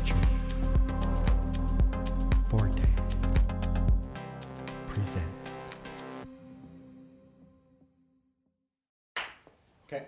Richard Forte presents. Okay.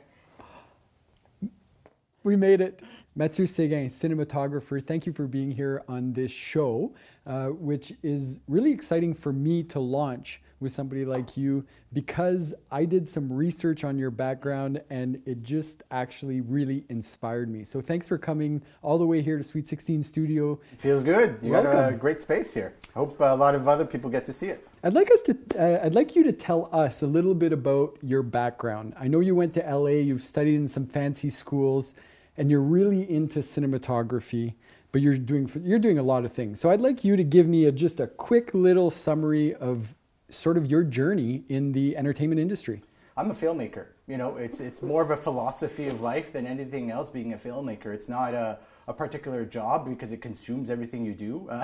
We made it. Mathieu Séguin, cinematographer, thank you for being here on this show, uh, which is really exciting for me to launch with somebody like you because I did some research on your background and it just actually really inspired me. So thanks for coming all the way here to Sweet 16 Studio. It feels good. You got a great space here. I hope a lot of other people get to see it. I'd like us to. Uh, I'd like you to tell us a little bit about your background. I know you went to LA. You've studied in some fancy schools, and you're really into cinematography. But you're doing you're doing a lot of things. So I'd like you to give me a, just a quick little summary of sort of your journey in the entertainment industry. I'm a filmmaker. You know, it's it's more of a philosophy of life than anything else. Being a filmmaker, it's not a, a particular job because it consumes everything you do.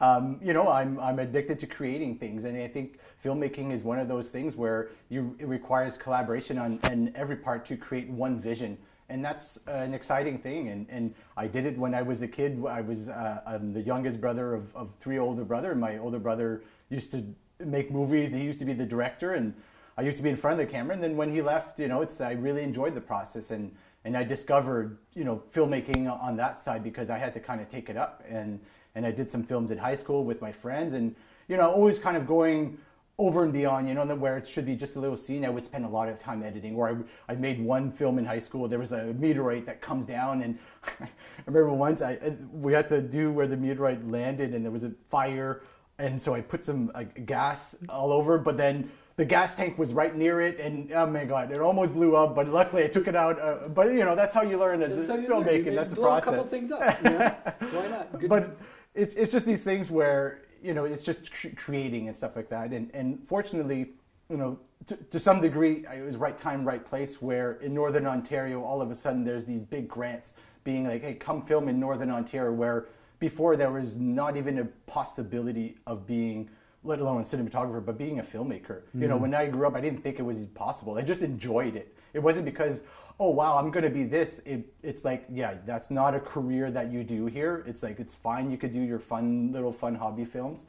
Um, you know, I'm I'm addicted to creating things, and I think filmmaking is one of those things where you it requires collaboration on and every part to create one vision. And that's an exciting thing. And, and I did it when I was a kid. I was uh, the youngest brother of, of three older brother. My older brother used to make movies. He used to be the director, and I used to be in front of the camera. And then when he left, you know, it's I really enjoyed the process, and and I discovered you know filmmaking on that side because I had to kind of take it up, and and I did some films in high school with my friends, and you know always kind of going over and beyond, you know, where it should be just a little scene, I would spend a lot of time editing. Or I, I made one film in high school. There was a meteorite that comes down, and I remember once I we had to do where the meteorite landed, and there was a fire, and so I put some like, gas all over, but then the gas tank was right near it, and oh my god, it almost blew up. But luckily, I took it out. Uh, but you know, that's how you learn as a filmmaking. That's the process. a couple things up. Yeah. Why not? Good. But it's it's just these things where you know it's just cr- creating and stuff like that. And and fortunately, you know, to, to some degree, it was right time, right place. Where in Northern Ontario, all of a sudden, there's these big grants being like, hey, come film in Northern Ontario, where before there was not even a possibility of being let alone a cinematographer, but being a filmmaker. You know, mm-hmm. when I grew up, I didn't think it was possible. I just enjoyed it. It wasn't because, oh wow, I'm going to be this. It, it's like, yeah, that's not a career that you do here. It's like it's fine. You could do your fun little fun hobby films,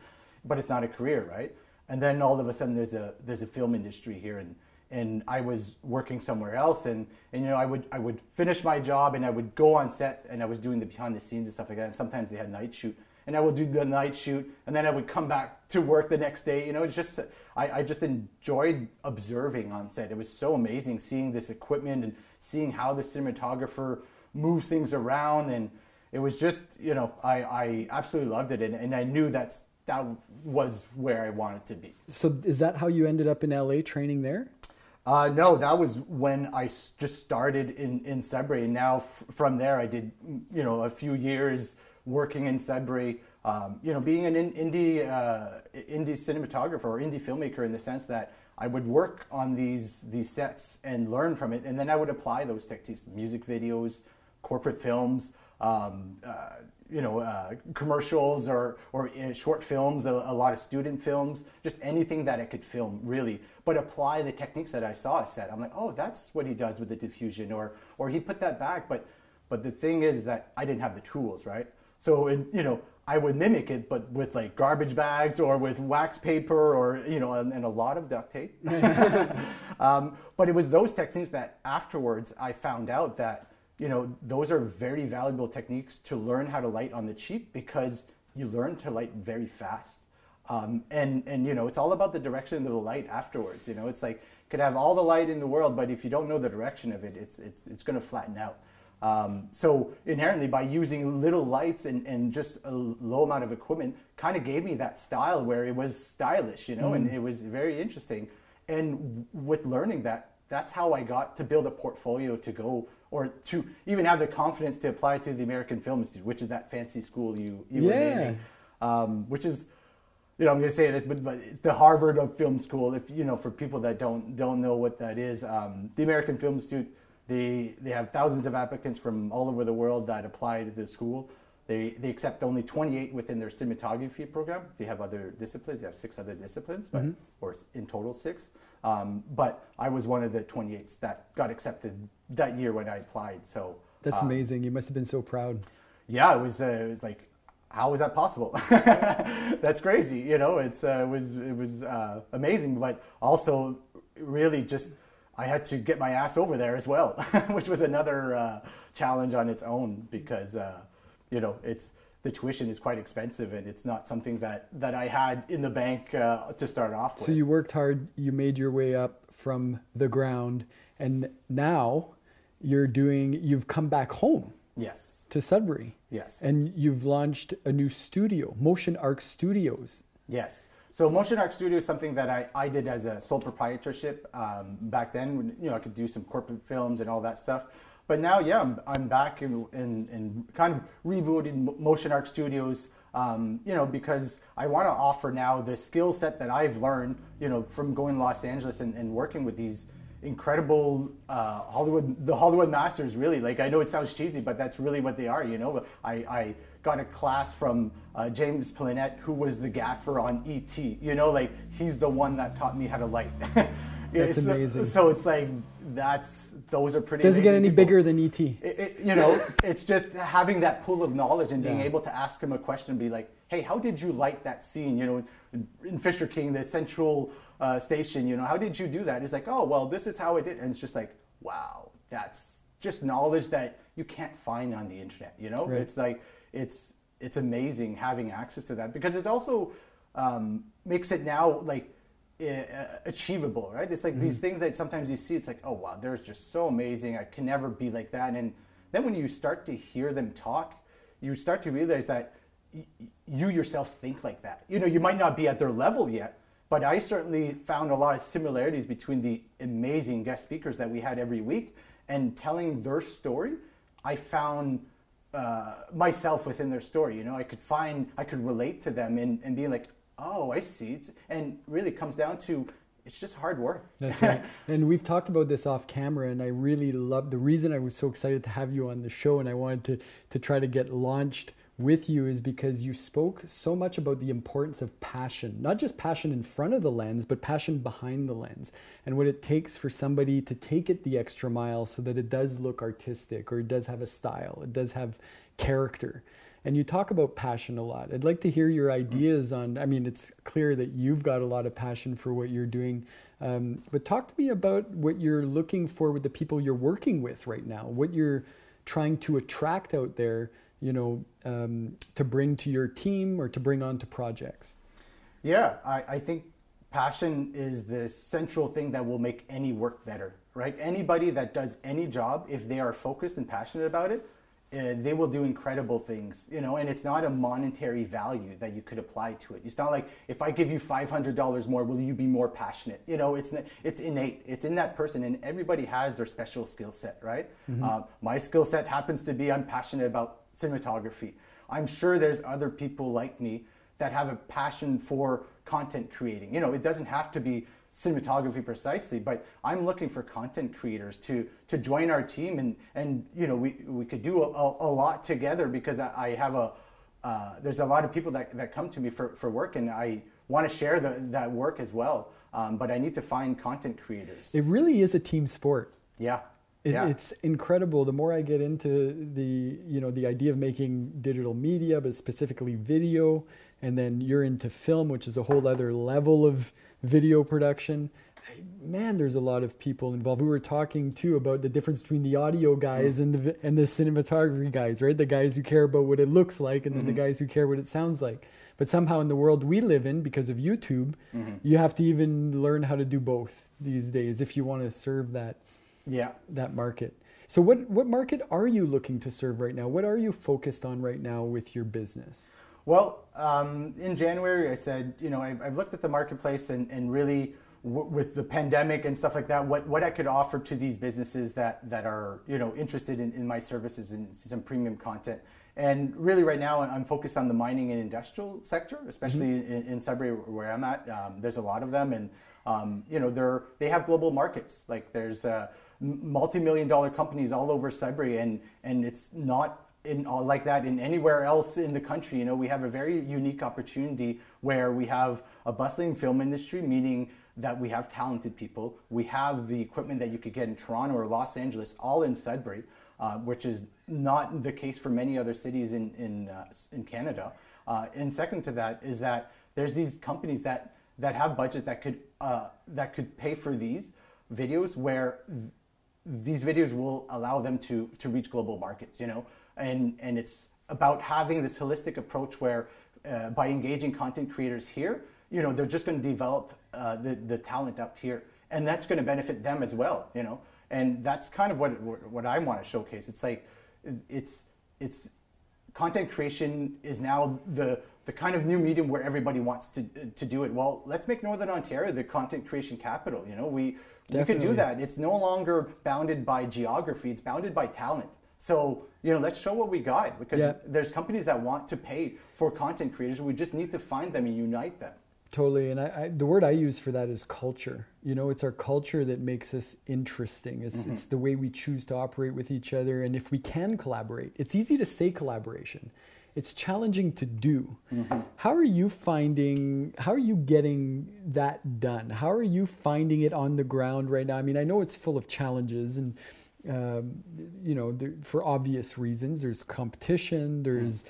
but it's not a career, right? And then all of a sudden, there's a there's a film industry here, and and I was working somewhere else, and and you know, I would I would finish my job, and I would go on set, and I was doing the behind the scenes and stuff like that. And sometimes they had night shoot and I would do the night shoot, and then I would come back to work the next day. You know, it's just I, I just enjoyed observing on set. It was so amazing seeing this equipment and seeing how the cinematographer moves things around, and it was just you know I, I absolutely loved it, and, and I knew that's that was where I wanted to be. So is that how you ended up in LA training there? Uh, no, that was when I s- just started in, in Sudbury. And now f- from there, I did, you know, a few years working in Sudbury, um, you know, being an in, indie, uh, indie cinematographer or indie filmmaker in the sense that I would work on these, these sets and learn from it. And then I would apply those techniques, music videos, corporate films, um, uh, you know, uh, commercials or, or uh, short films, a, a lot of student films, just anything that I could film really, but apply the techniques that I saw a set. I'm like, oh, that's what he does with the diffusion, or or he put that back. But but the thing is that I didn't have the tools, right? So in, you know, I would mimic it, but with like garbage bags or with wax paper or you know, and, and a lot of duct tape. um, but it was those techniques that afterwards I found out that you know those are very valuable techniques to learn how to light on the cheap because you learn to light very fast. Um, and and you know it's all about the direction of the light afterwards. You know it's like you could have all the light in the world, but if you don't know the direction of it, it's it's it's going to flatten out. Um, so inherently, by using little lights and, and just a low amount of equipment, kind of gave me that style where it was stylish, you know, and it was very interesting. And with learning that, that's how I got to build a portfolio to go or to even have the confidence to apply to the American Film Institute, which is that fancy school you, you were Yeah. naming, um, which is you know, I'm going to say this, but, but it's the Harvard of film school. If you know, for people that don't don't know what that is, um, the American Film Institute, they they have thousands of applicants from all over the world that apply to the school. They they accept only 28 within their cinematography program. They have other disciplines. They have six other disciplines, but or in total six. Um, but I was one of the 28s that got accepted that year when I applied. So That's um, amazing. You must have been so proud. yeah, it was, uh, it was like, how is that possible? That's crazy. You know, it's, uh, it was, it was uh, amazing, but also really just, I had to get my ass over there as well, which was another uh, challenge on its own because, uh, you know, it's, the tuition is quite expensive and it's not something that, that I had in the bank uh, to start off with. So you worked hard, you made your way up from the ground, and now you're doing, you've come back home. Yes. To Sudbury. Yes. And you've launched a new studio, Motion Arc Studios. Yes. So Motion Arc Studio is something that I, I did as a sole proprietorship um, back then. You know, I could do some corporate films and all that stuff. But now, yeah, I'm, I'm back and in, in, in, kind of rebooted Motion Arc Studios, um, you know, because I want to offer now the skill set that I've learned, you know, from going to Los Angeles and, and working with these incredible uh, Hollywood, the Hollywood masters, really. Like, I know it sounds cheesy, but that's really what they are, you know. I, I got a class from uh, James Plannette, who was the gaffer on E.T., you know, like, he's the one that taught me how to light. That's amazing. So, it's like that's those are pretty. Does it get any people. bigger than ET? It, it, you know, it's just having that pool of knowledge and being yeah. able to ask him a question, and be like, "Hey, how did you light that scene?" You know, in, in Fisher King, the central uh, station. You know, how did you do that? He's like, "Oh, well, this is how it did," and it's just like, "Wow, that's just knowledge that you can't find on the internet." You know, right. it's like it's it's amazing having access to that because it also um, makes it now like uh, achievable, right? It's like mm-hmm. these things that sometimes you see, it's like, oh wow, they're just so amazing. I can never be like that. And then when you start to hear them talk, you start to realize that y- you yourself think like that. You know, you might not be at their level yet, but I certainly found a lot of similarities between the amazing guest speakers that we had every week and telling their story. I found uh, myself within their story. You know, I could find, I could relate to them and, and being like, oh, I see. It's, and really comes down to it's just hard work. That's right. and we've talked about this off camera, and I really love the reason I was so excited to have you on the show and I wanted to, to try to get launched with you is because you spoke so much about the importance of passion, not just passion in front of the lens, but passion behind the lens, and what it takes for somebody to take it the extra mile so that it does look artistic or it does have a style, it does have character and you talk about passion a lot. I'd like to hear your ideas on. I mean, it's clear that you've got a lot of passion for what you're doing, um, but talk to me about what you're looking for with the people you're working with right now. What you're trying to attract out there, you know, um, to bring to your team or to bring onto projects. Yeah, I, I think passion is the central thing that will make any work better. Right? Anybody that does any job, if they are focused and passionate about it, uh, they will do incredible things, you know, and it's not a monetary value that you could apply to it. It's not like if I give you five hundred dollars more, will you be more passionate? You know, it's it's innate. It's in that person, and everybody has their special skill set, right? Mm-hmm. Uh, my skill set happens to be I'm passionate about cinematography. I'm sure there's other people like me that have a passion for content creating. You know, it doesn't have to be cinematography precisely, but I'm looking for content creators to to join our team and and you know we we could do a, a lot together because I, I have a uh, there's a lot of people that, that come to me for, for work and I want to share the, that work as well. Um, but I need to find content creators. It really is a team sport. Yeah. It, yeah. It's incredible. The more I get into the, you know, the idea of making digital media, but specifically video, and then you're into film, which is a whole other level of video production. Man, there's a lot of people involved. We were talking too about the difference between the audio guys mm-hmm. and the and the cinematography guys, right? The guys who care about what it looks like, and then mm-hmm. the guys who care what it sounds like. But somehow in the world we live in, because of YouTube, mm-hmm. you have to even learn how to do both these days if you want to serve that yeah that market. So what what market are you looking to serve right now? What are you focused on right now with your business? Well, um, in January, I said, you know, I, have looked at the marketplace and, and really w- with the pandemic and stuff like that, what, what I could offer to these businesses that, that are, you know, interested in, in my services and some premium content. And really, right now, I'm focused on the mining and industrial sector, especially mm-hmm. in, in, Sudbury, where I'm at. Um, there's a lot of them, and um, you know, they're they have global markets. Like there's uh, multi-million dollar companies all over Sudbury, and and it's not in uh, like that in anywhere else in the country. You know, we have a very unique opportunity where we have a bustling film industry, meaning that we have talented people. We have the equipment that you could get in Toronto or Los Angeles, all in Sudbury. uh, which is not the case for many other cities in in uh, in Canada. Uh, and second to that is that there's these companies that that have budgets that could uh, that could pay for these videos where th- these videos will allow them to to reach global markets. You know, and and it's about having this holistic approach where uh, by engaging content creators here, you know, they're just going to develop uh, the the talent up here, and that's going to benefit them as well. You know, and that's kind of what what I want to showcase. It's like it's it's content creation is now the the kind of new medium where everybody wants to to do it. Well, let's make Northern Ontario the content creation capital. You know, we Definitely. we could do that. It's no longer bounded by geography; it's bounded by talent. So you know, let's show what we got because yeah. there's companies that want to pay for content creators. We just need to find them and unite them. Totally, and I, I, the word I use for that is culture. You know, it's our culture that makes us interesting. It's mm-hmm. it's the way we choose to operate with each other, and if we can collaborate, it's easy to say collaboration. It's challenging to do. Mm-hmm. How are you finding? How are you getting that done? How are you finding it on the ground right now? I mean, I know it's full of challenges, and um, you know, there, for obvious reasons. There's competition. There's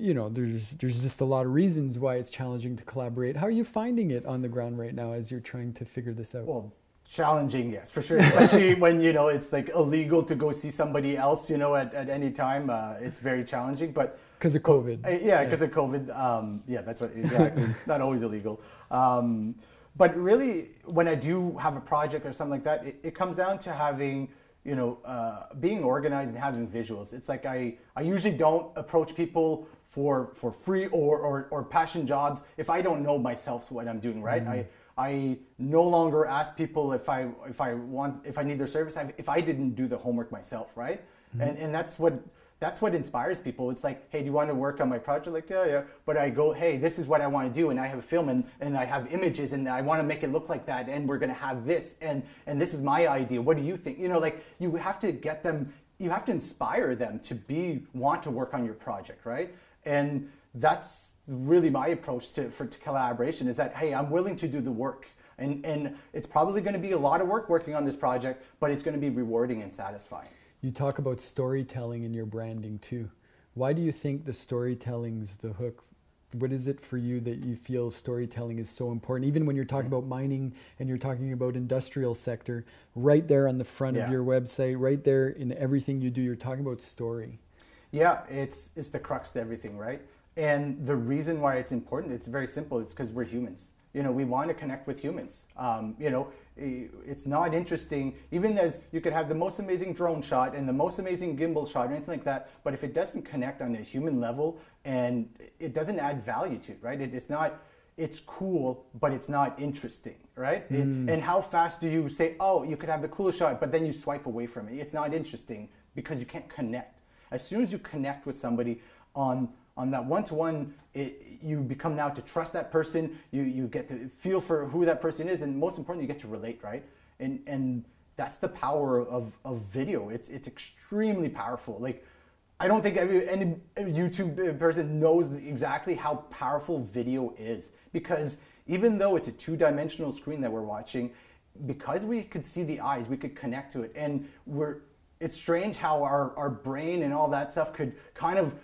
you know, there's there's just a lot of reasons why it's challenging to collaborate. How are you finding it on the ground right now as you're trying to figure this out? Well, challenging, yes, for sure. Especially when you know it's like illegal to go see somebody else, you know, at, at any time. Uh, it's very challenging, but because of COVID. Uh, yeah, because yeah. of COVID. Um, yeah, that's what exactly. Not always illegal. Um, but really, when I do have a project or something like that, it, it comes down to having you know, uh, being organized and having visuals. It's like I, I usually don't approach people for for free or, or, or passion jobs if I don't know myself what I'm doing right. Mm-hmm. I I no longer ask people if I if I want if I need their service if I didn't do the homework myself right. Mm-hmm. And and that's what that's what inspires people. It's like, hey, do you want to work on my project? Like, yeah, yeah. But I go, hey, this is what I want to do, and I have a film, and, and I have images, and I want to make it look like that, and we're gonna have this, and and this is my idea. What do you think? You know, like you have to get them, you have to inspire them to be want to work on your project, right? And that's really my approach to, for, to collaboration is that, hey, I'm willing to do the work. And, and it's probably going to be a lot of work working on this project, but it's going to be rewarding and satisfying. You talk about storytelling in your branding too. Why do you think the storytelling's the hook? What is it for you that you feel storytelling is so important? Even when you're talking mm. about mining and you're talking about industrial sector, right there on the front yeah. of your website, right there in everything you do, you're talking about story. Yeah, it's it's the crux to everything, right? And the reason why it's important, it's very simple. It's because we're humans. You know, we want to connect with humans. Um, you know, it's not interesting, even as you could have the most amazing drone shot and the most amazing gimbal shot or anything like that, but if it doesn't connect on a human level and it doesn't add value to it, right? It, it's not, it's cool, but it's not interesting, right? Mm. It, and how fast do you say, oh, you could have the coolest shot, but then you swipe away from it? It's not interesting because you can't connect. As soon as you connect with somebody on on that one-to-one, you become now to trust that person. You you get to feel for who that person is, and most importantly, you get to relate, right? And and that's the power of, of video. It's it's extremely powerful. Like I don't think every, any YouTube person knows exactly how powerful video is because even though it's a two-dimensional screen that we're watching, because we could see the eyes, we could connect to it, and we're it's strange how our, our brain and all that stuff could kind of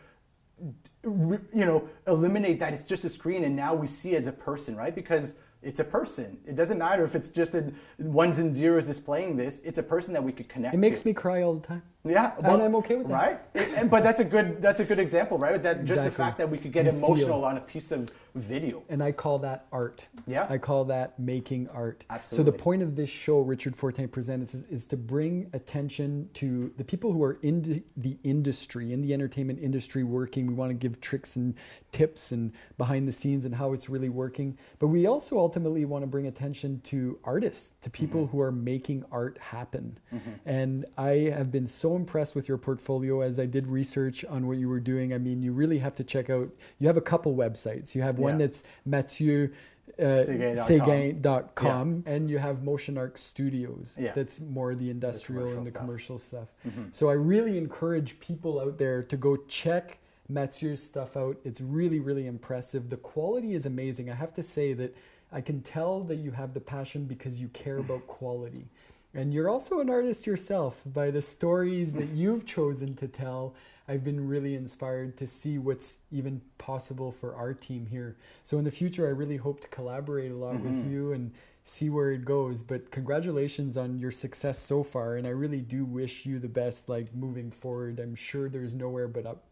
you know eliminate that it's just a screen and now we see as a person right because it's a person. It doesn't matter if it's just a ones and zeros displaying this. It's a person that we could connect. It makes to. me cry all the time. Yeah, well, and I'm okay with that. Right, it, but that's a good that's a good example, right? That exactly. just the fact that we could get you emotional feel. on a piece of video. And I call that art. Yeah, I call that making art. Absolutely. So the point of this show, Richard Fortin presents, is, is to bring attention to the people who are in the industry, in the entertainment industry, working. We want to give tricks and tips and behind the scenes and how it's really working. But we also ultimately want to bring attention to artists, to people mm-hmm. who are making art happen. Mm-hmm. And I have been so impressed with your portfolio as I did research on what you were doing. I mean, you really have to check out, you have a couple websites. You have one yeah. that's Mathieu. Uh, Seguin.com yeah. and you have Motion Arc Studios. Yeah. That's more the industrial the and the stuff. commercial stuff. Mm-hmm. So I really encourage people out there to go check Mathieu's stuff out. It's really, really impressive. The quality is amazing. I have to say that I can tell that you have the passion because you care about quality. And you're also an artist yourself by the stories that you've chosen to tell. I've been really inspired to see what's even possible for our team here. So in the future, I really hope to collaborate a lot mm-hmm. with you and see where it goes. But congratulations on your success so far, and I really do wish you the best. Like moving forward, I'm sure there's nowhere but up.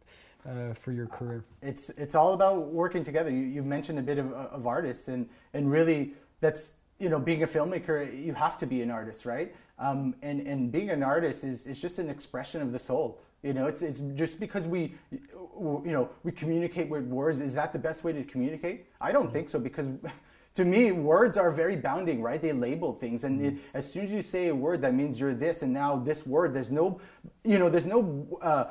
Uh, for your career, it's it's all about working together. You, you mentioned a bit of, of artists, and and really that's you know being a filmmaker you have to be an artist right um, and and being an artist is, is just an expression of the soul you know, it's, it's just because we, you know, we communicate with words. Is that the best way to communicate? I don't think so because to me, words are very bounding, right? They label things. And it, as soon as you say a word, that means you're this. And now this word, there's no, you know, there's no, uh,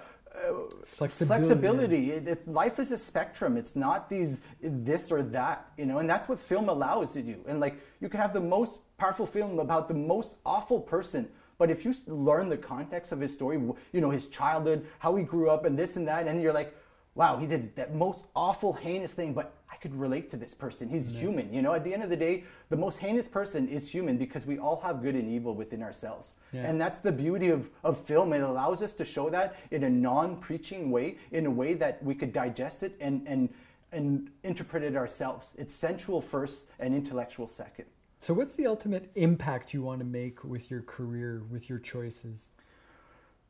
flexibility. flexibility. It, it, life is a spectrum. It's not these this or that, you know, and that's what film allows you to do. And like you can have the most powerful film about the most awful person, but if you learn the context of his story, you know, his childhood, how he grew up, and this and that, and you're like, wow, he did that most awful, heinous thing, but I could relate to this person. He's yeah. human. You know, at the end of the day, the most heinous person is human because we all have good and evil within ourselves. Yeah. And that's the beauty of, of film. It allows us to show that in a non preaching way, in a way that we could digest it and, and, and interpret it ourselves. It's sensual first and intellectual second. So, what's the ultimate impact you want to make with your career, with your choices?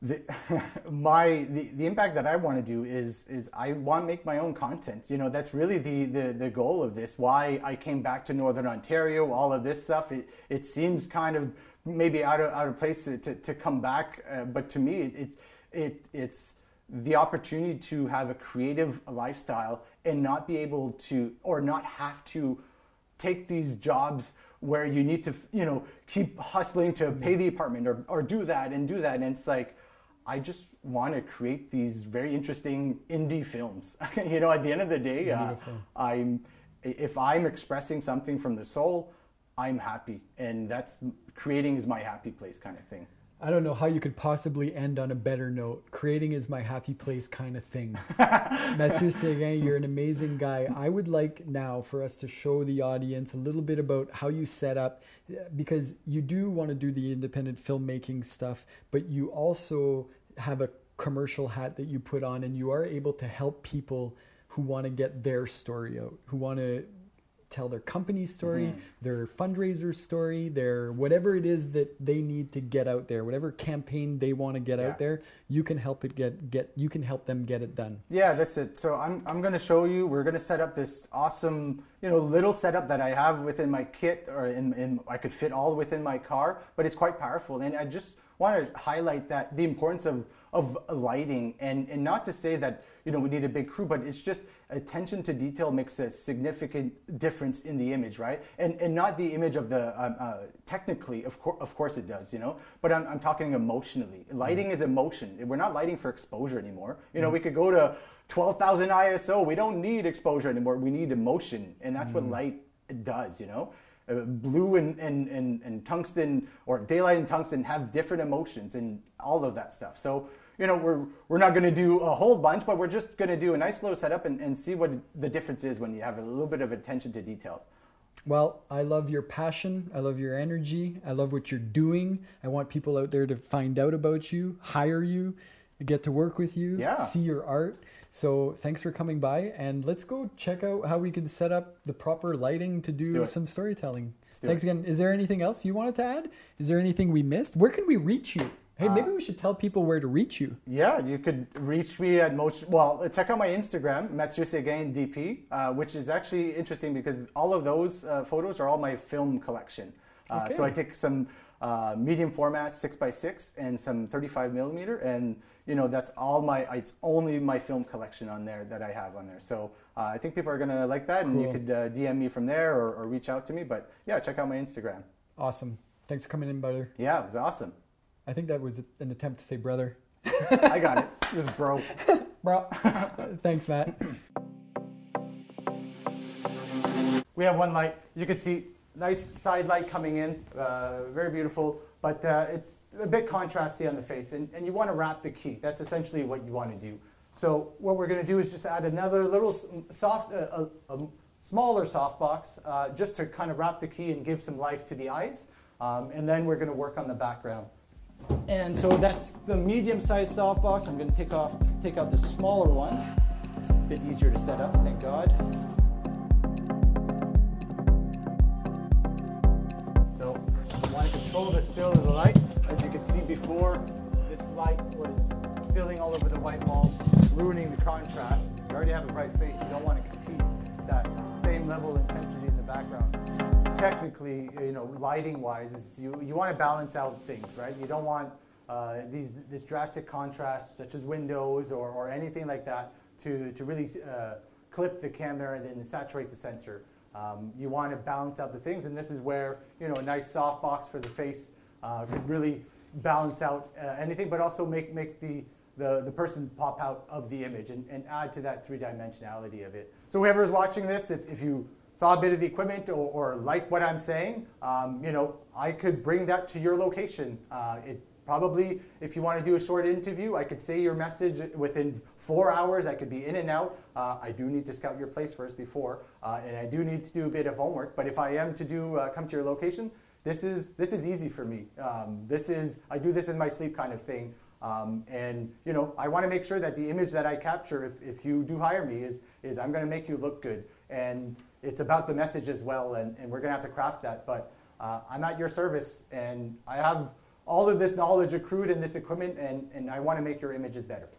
The, my the, the impact that I want to do is is I want to make my own content. You know, that's really the, the, the goal of this. Why I came back to Northern Ontario, all of this stuff. It, it seems kind of maybe out of out of place to, to, to come back, uh, but to me, it, it it it's the opportunity to have a creative lifestyle and not be able to or not have to take these jobs where you need to, you know, keep hustling to pay the apartment or, or do that and do that. And it's like, I just want to create these very interesting indie films. you know, at the end of the day, uh, I'm if I'm expressing something from the soul, I'm happy, and that's creating is my happy place kind of thing. I don't know how you could possibly end on a better note. Creating is my happy place kind of thing. Mathieu Séguin, you're an amazing guy. I would like now for us to show the audience a little bit about how you set up, because you do want to do the independent filmmaking stuff, but you also have a commercial hat that you put on, and you are able to help people who want to get their story out, who want to tell their company story, mm-hmm. their fundraiser story, their whatever it is that they need to get out there, whatever campaign they want to get yeah. out there, you can help it get get you can help them get it done. Yeah, that's it. So I'm I'm going to show you. We're going to set up this awesome, you know, little setup that I have within my kit or in, in I could fit all within my car, but it's quite powerful. And I just want to highlight that the importance of of lighting. And and not to say that you know we need a big crew but it's just attention to detail makes a significant difference in the image right? And and not the image of the um, uh, technically of course of course it does you know? But i'm, I'm talking emotionally. Lighting mm. is emotion. We're not lighting for exposure anymore. You know mm. we could go to 12,000 ISO we don't need exposure anymore. We need emotion. And that's mm. what light does you know? Uh, blue and, and, and, and tungsten or daylight and tungsten have different emotions and all of that stuff. So, you know, we're, we're not going to do a whole bunch, but we're just going to do a nice little setup and, and see what the difference is when you have a little bit of attention to details. Well, I love your passion. I love your energy. I love what you're doing. I want people out there to find out about you, hire you, get to work with you, yeah. see your art. So thanks for coming by, and let's go check out how we can set up the proper lighting to do, do some storytelling. Thanks it. again. Is there anything else you wanted to add? Is there anything we missed? Where can we reach you? Hey, maybe uh, we should tell people where to reach you. Yeah, you could reach me at most. Well, check out my Instagram, Mathieu Séguin DP, uh, which is actually interesting because all of those uh, photos are all my film collection. Uh, okay. So I take some uh, medium format six by six and some 35 millimeter, and you know that's all my. It's only my film collection on there that I have on there. So uh, I think people are gonna like that, and you could uh, DM me from there or, or, reach out to me. But yeah, check out my Instagram. Awesome. Thanks for coming in, brother. Yeah, it was awesome. I think that was an attempt to say brother. I got it. It was bro. bro. Thanks, Matt. We have one light. You can see nice side light coming in, uh, very beautiful, but uh, it's a bit contrasty on the face, and, and you want to wrap the key. That's essentially what you want to do. So what we're going to do is just add another little soft, uh, a, a, smaller softbox, uh, just to kind of wrap the key and give some life to the eyes. Um, and then we're going to work on the background. And so that's the medium-sized softbox. I'm going to take off, take out the smaller one. A bit easier to set up, thank God. So I want to control the spill of the light. As you can see before, this light was spilling all over the white wall, ruining the contrast. You already have a bright face. You don't want to compete that same level of intensity in the background technically, you know, lighting wise, is you, you want to balance out things, right? You don't want uh, these, this drastic contrast, such as windows or, or anything like that, to, to really uh, clip the camera and then saturate the sensor. Um, you want to balance out the things, and this is where you know a nice soft box for the face uh, could really balance out uh, anything, but also make, make the, the, the person pop out of the image and, and add to that three dimensionality of it. So whoever is watching this, if, if you saw a bit of the equipment or, or like what I'm saying, um, you know, I could bring that to your location. Uh, it probably, if you want to do a short interview, I could say your message within four hours. I could be in and out. Uh, I do need to scout your place first before, uh, and I do need to do a bit of homework. But if I am to do uh, come to your location, this is this is easy for me. Um, this is I do this in my sleep kind of thing. Um, and you know, I want to make sure that the image that I capture, if, if you do hire me, is is I'm going to make you look good. And it's about the message as well, and, and we're going to have to craft that. But uh, I'm at your service, and I have all of this knowledge accrued in this equipment, and, and I want to make your images better.